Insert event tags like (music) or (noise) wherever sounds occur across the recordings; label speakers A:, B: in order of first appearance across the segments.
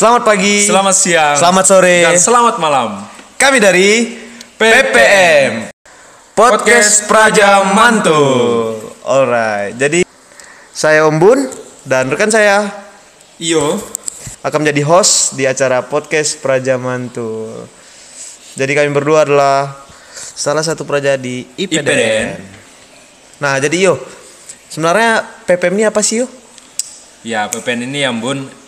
A: Selamat pagi.
B: Selamat siang.
A: Selamat sore.
B: Dan selamat malam.
A: Kami dari PPM Podcast Praja Mantul. Alright. Jadi saya Om Bun dan rekan saya
B: Iyo.
A: akan menjadi host di acara podcast Praja Mantul. Jadi kami berdua adalah salah satu praja di IPDN.
B: IPDN.
A: Nah, jadi yo, sebenarnya PPM ini apa sih yo?
B: Ya, PPN ini yang Bun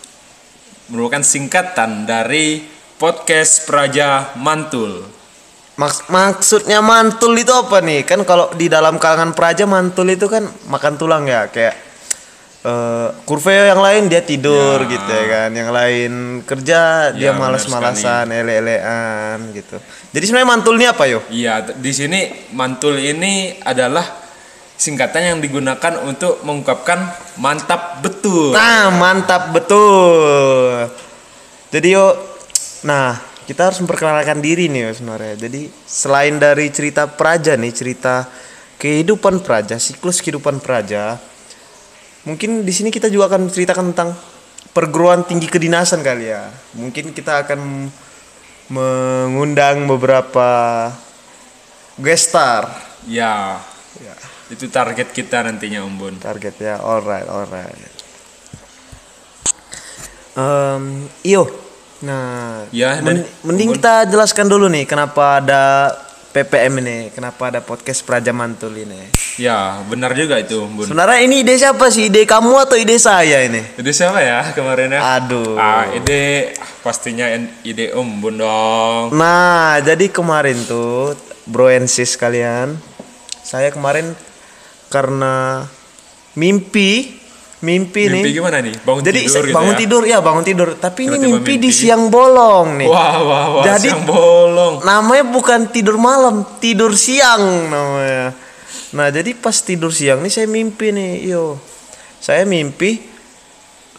B: merupakan singkatan dari Podcast Praja Mantul.
A: Maks- maksudnya mantul itu apa nih? Kan kalau di dalam kalangan praja mantul itu kan makan tulang ya, kayak eh Kurveo yang lain dia tidur
B: Ya.
A: gitu ya kan, yang lain kerja dia
B: Ya, benar
A: malas-malasan, ele-elean gitu. Jadi sebenarnya mantul ini apa yo?
B: Iya, di sini mantul ini adalah singkatan yang digunakan untuk mengungkapkan mantap betul.
A: Nah, mantap betul. Jadi yo, nah kita harus memperkenalkan diri nih sebenarnya. Jadi selain dari cerita praja nih, cerita kehidupan praja, siklus kehidupan praja, mungkin di sini kita juga akan menceritakan tentang perguruan tinggi kedinasan kali ya. Mungkin kita akan mengundang beberapa gestar.
B: Ya,
A: Ya,
B: itu target kita nantinya Om Bun.
A: target ya. Alright, alright. Em, iyo. Nah,
B: Ya,
A: men-
B: dan-
A: mending kita jelaskan dulu nih kenapa ada PPM ini, kenapa ada podcast Praja Mantul ini.
B: Ya, benar juga itu Bun.
A: Sebenarnya ini ide siapa sih? Ide kamu atau ide saya ini?
B: Ide siapa ya kemarin ya?
A: Aduh.
B: Ah, ide pastinya ide Om Bun dong.
A: Nah, jadi kemarin tuh bro and sis kalian, saya kemarin karena mimpi, mimpi, nih.
B: Mimpi gimana nih? Bangun
A: Jadi
B: tidur gitu
A: bangun
B: ya?
A: tidur ya bangun tidur, tapi ini
B: Tiba-tiba
A: mimpi, di
B: mimpi.
A: siang bolong nih.
B: Wah, wah, wah.
A: Jadi-
B: siang bolong.
A: Namanya bukan tidur malam, tidur siang namanya. Nah, jadi pas tidur siang nih saya mimpi nih, yo. Saya mimpi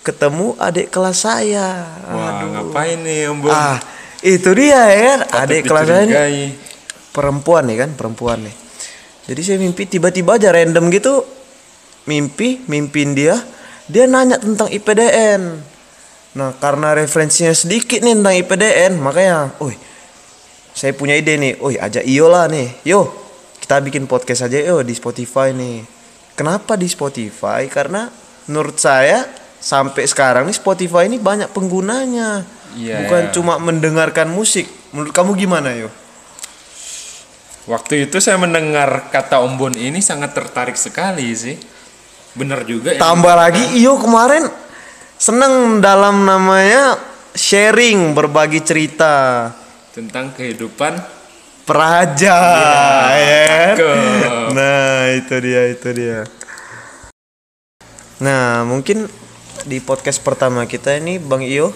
A: ketemu adik kelas saya.
B: Wah, ngapain nih Om?
A: Ah, itu dia ya kan,
B: Patut
A: adik kelas saya nih perempuan nih kan, perempuan nih. Jadi saya mimpi tiba-tiba aja random gitu mimpi, mimpin dia, dia nanya tentang IPDN. Nah, karena referensinya sedikit nih tentang IPDN, makanya, oi, saya punya ide nih, oi, ajak Iyo lah nih, yo, kita bikin podcast aja yo di Spotify nih. Kenapa di Spotify? Karena menurut saya sampai sekarang nih Spotify ini banyak penggunanya,
B: Iya,
A: bukan
B: iya.
A: cuma mendengarkan musik. Menurut kamu gimana yo?
B: Waktu itu saya mendengar kata Om Bun ini sangat tertarik sekali sih. Bener juga ya.
A: Tambah lagi Iyo kemarin seneng dalam namanya sharing berbagi cerita
B: tentang kehidupan
A: praja ya. kan?
B: cakep.
A: Nah, itu dia itu dia. Nah, mungkin di podcast pertama kita ini Bang Iyo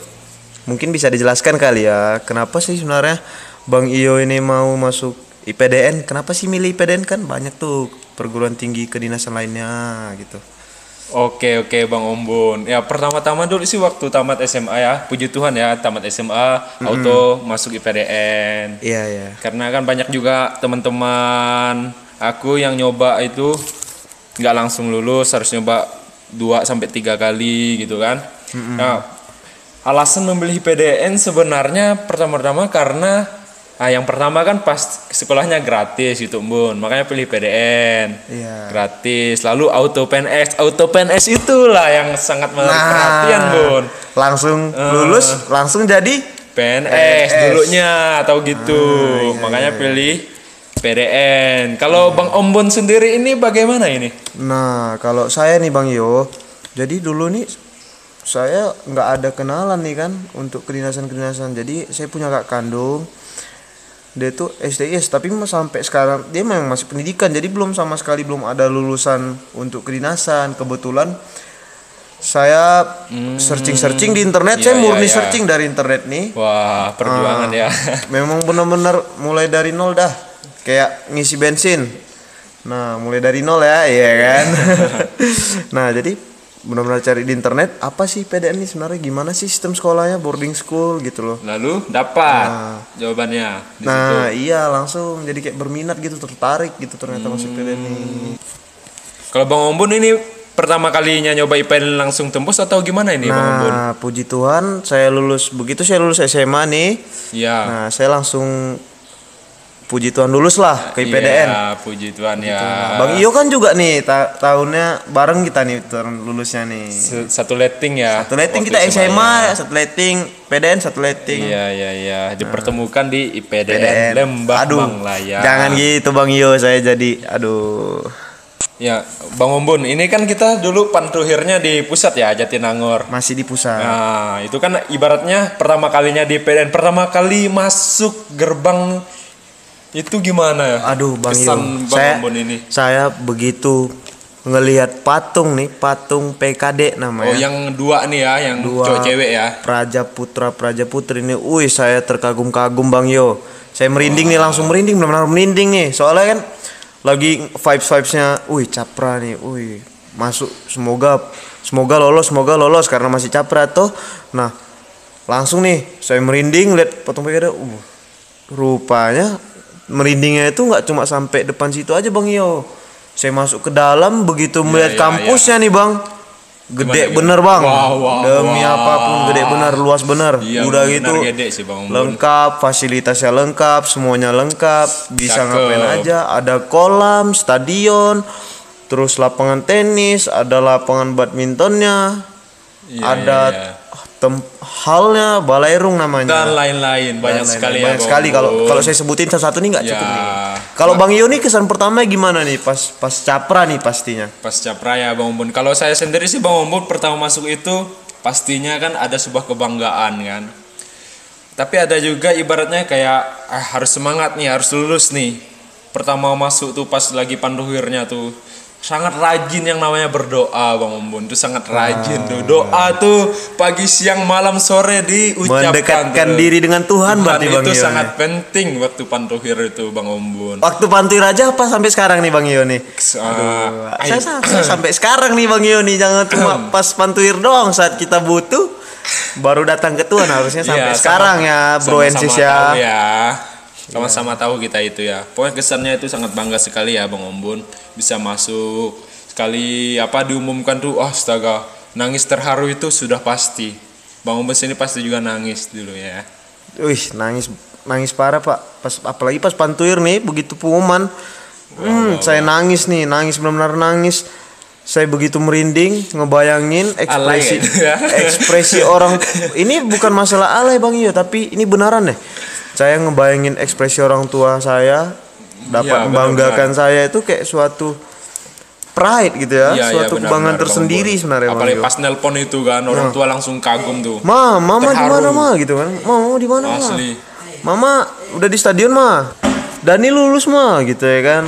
A: mungkin bisa dijelaskan kali ya kenapa sih sebenarnya Bang Iyo ini mau masuk IPDN? Kenapa sih milih IPDN kan banyak tuh perguruan tinggi kedinasan lainnya gitu.
B: Oke oke Bang Om Bun. Ya pertama-tama dulu sih waktu tamat SMA ya. Puji Tuhan ya tamat SMA auto masuk IPDN.
A: Iya, iya.
B: Karena kan banyak juga teman-teman aku yang nyoba itu nggak langsung lulus harus nyoba 2 sampai tiga kali gitu kan. Nah, alasan memilih PDN sebenarnya pertama-tama karena ah, yang pertama kan pas sekolahnya gratis gitu Bun. Makanya pilih PDN.
A: Iya.
B: Gratis. Lalu auto PNS. Auto PNS itulah yang sangat menarik
A: Nah.
B: perhatian Bun.
A: Langsung lulus, langsung jadi
B: PNS,
A: PNS.
B: dulunya atau gitu. Makanya pilih PDN. Kalau Bang Ombon sendiri ini bagaimana ini?
A: Nah, kalau saya nih Bang Yo, jadi dulu nih saya nggak ada kenalan nih kan untuk kedinasan-kedinasan. Jadi saya punya kak kandung. Dia tuh SDIS, tapi sampai sekarang dia memang masih pendidikan. Jadi belum sama sekali belum ada lulusan untuk kedinasan. Kebetulan saya searching-searching di internet,
B: Iya,
A: saya
B: iya,
A: murni
B: iya.
A: searching dari internet nih.
B: Wah, perjuangan ya. (laughs)
A: Memang benar-benar mulai dari nol dah. Kayak ngisi bensin. Nah, mulai dari nol ya, iya kan. (laughs) nah, jadi benar-benar cari di internet apa sih PDN ini sebenarnya gimana sih sistem sekolahnya boarding school gitu loh.
B: Lalu dapat jawabannya di situ.
A: Nah, iya langsung jadi kayak berminat gitu, tertarik gitu ternyata masuk PDN ini.
B: Kalau Bang Ombon ini pertama kalinya nyoba IPDN langsung tembus atau gimana ini Bang Ombun?
A: Nah, puji Tuhan saya lulus begitu saya lulus SMA nih.
B: Ya.
A: Nah, saya langsung puji Tuhan lulus lah ke IPDN.
B: Iya, puji Tuhan ya.
A: Bang Iyo kan juga nih ta- tahunnya bareng kita nih tahun lulusnya nih.
B: Satu letting ya.
A: Satu letting kita SMA,
B: SMA.
A: satu letting PDN, satu letting.
B: Iya iya iya dipertemukan di IPDN,
A: PDN.
B: Lembah
A: Aduh,
B: Manglaya.
A: Jangan gitu Bang Iyo, saya jadi aduh.
B: Ya, Bang Ombun, ini kan kita dulu pantuhirnya di pusat ya, Jatinangor.
A: Masih di pusat.
B: Nah, itu kan ibaratnya pertama kalinya di IPDN, pertama kali masuk gerbang itu gimana ya?
A: Aduh Bang
B: Kesan
A: Iyo,
B: Bang
A: saya
B: Ombun ini.
A: saya begitu ngelihat patung nih, patung PKD
B: Oh,
A: namanya.
B: yang dua nih ya, yang
A: Dua.
B: cowok cewek ya.
A: Praja Putra Praja Putri ini, wih saya terkagum-kagum Bang Yo. Saya merinding nih, langsung merinding, benar-benar merinding nih. Soalnya kan lagi vibes-vibesnya, wih Capra nih, wih masuk semoga semoga lolos, semoga lolos karena masih Capra tuh. Nah langsung nih saya merinding lihat patung PKD, uh rupanya merindingnya itu nggak cuma sampai depan situ aja Bang Yo. Saya masuk ke dalam begitu melihat
B: iya,
A: kampusnya nih Bang. Gede
B: Gimana,
A: bener bang,
B: Wow, wow,
A: demi
B: wow.
A: apa pun gede bener, luas bener.
B: Iya,
A: Udah
B: benar
A: gitu
B: sih, Bang
A: lengkap, fasilitasnya lengkap, semuanya lengkap, bisa
B: Cakep.
A: ngapain aja. Ada kolam, stadion, terus lapangan tenis, ada lapangan badmintonnya,
B: Iya,
A: ada
B: iya, iya.
A: Tem- halnya, balairung namanya.
B: Dan lain-lain banyak
A: Dan
B: sekali
A: lain-lain.
B: ya.
A: banyak
B: Bang
A: sekali kalau kalau saya sebutin satu-satu nih nggak
B: Ya.
A: cukup nih. Kalau Bang Iyo nih kesan pertama gimana nih pas pas capra nih pastinya.
B: pasca praya Bang Ombun. Kalau saya sendiri sih Bang Ombun pertama masuk itu pastinya kan ada sebuah kebanggaan kan. Tapi ada juga ibaratnya kayak ah, harus semangat nih, harus lulus nih. Pertama masuk tuh pas lagi panduhirnya tuh sangat rajin yang namanya berdoa Bang Ombun itu sangat rajin tuh doa tuh pagi siang malam sore diucapkan
A: Mendekatkan
B: tuh.
A: diri dengan Tuhan, berarti Bang
B: itu sangat penting waktu pantuhir itu Bang Ombun
A: Waktu pantuir aja apa sampai sekarang nih Bang Iyo nih?
B: Ah,
A: saya, saya sampai sekarang nih Bang Iyo nih jangan cuma (clears throat) pas pantuir doang saat kita butuh baru datang ke Tuhan harusnya sampai
B: Iya,
A: sekarang
B: sama-
A: ya Bro Ensis
B: tahu
A: ya.
B: ya. Sama-sama tahu kita itu ya. Pokoknya kesannya itu sangat bangga sekali ya Bang Ombun bisa masuk. Sekali apa diumumkan tuh oh, astaga, nangis terharu itu sudah pasti. Bang Ombun sini pasti juga nangis dulu ya.
A: Wih nangis nangis parah Pak. Pas apalagi pas pantuir nih begitu pengumuman. Hmm, saya nangis nih, nangis benar-benar nangis. Saya begitu merinding ngebayangin ekspresi
B: Alay gitu ya.
A: ekspresi orang (laughs) ini bukan masalah alay Bang Iyo tapi ini benaran deh. Saya ngebayangin ekspresi orang tua saya dapat
B: Iya,
A: membanggakan saya itu kayak suatu pride gitu ya,
B: iya,
A: suatu
B: benar,
A: kebanggaan
B: benar, Bang
A: tersendiri
B: Ombun.
A: sebenarnya Bang
B: Apalagi
A: Iyo.
B: pas nelpon itu kan orang tua langsung kagum tuh.
A: Ma, mama di mana ma gitu kan? Ma, mama di mana ma?
B: Asli.
A: Mama udah di stadion ma. Dani lulus ma gitu ya kan.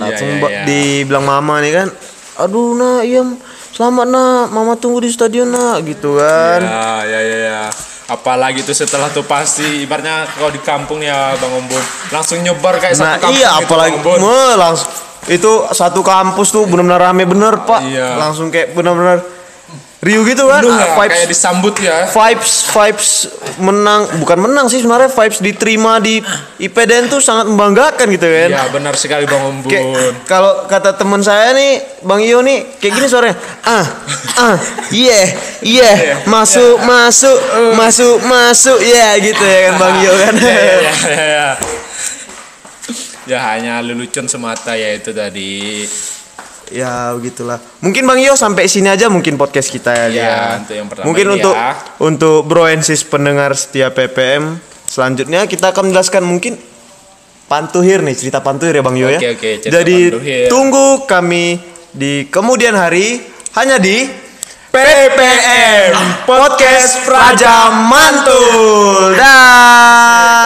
A: Langsung
B: iya,
A: ba-
B: iya.
A: dibilang mama nih kan. Aduh nak, iya selamat nak. Mama tunggu di stadion nak gitu kan.
B: Ya, ya, ya, ya. Apalagi tuh setelah tuh pasti ibaratnya kalau di kampung ya Bang Ombun langsung nyebar kayak
A: Nah
B: satu kampung
A: iya
B: gitu,
A: apalagi
B: Bang
A: me, langsung itu satu kampus tuh benar-benar rame bener pak.
B: Iya.
A: Langsung kayak benar-benar Rio gitu kan.
B: Penuh
A: ah, vibes
B: kayak disambut ya.
A: vibes vibes menang bukan menang sih sebenarnya vibes diterima di IPDN tuh sangat membanggakan gitu kan.
B: Ya benar sekali Bang.
A: Kayak kalau kata teman saya nih, Bang Iyo nih, kayak gini suaranya. Ah, ah, iya, iya, masuk, masuk, masuk, masuk, ya gitu ya kan Bang Iyo kan.
B: ya, ya, ya, ya, ya. Ya hanya lelucon semata ya itu tadi.
A: Ya begitulah. Mungkin Bang Iyo sampai sini aja mungkin podcast kita ya.
B: Ya, untuk yang pertama
A: Mungkin untuk
B: ya.
A: untuk Bro and Sis pendengar setia PPM selanjutnya kita akan menjelaskan mungkin pantuhir nih cerita pantuhir ya Bang Yo ya.
B: Oke,
A: Jadi
B: pantuhir.
A: tunggu kami di kemudian hari hanya di PPM Podcast Praja Mantul. Dah.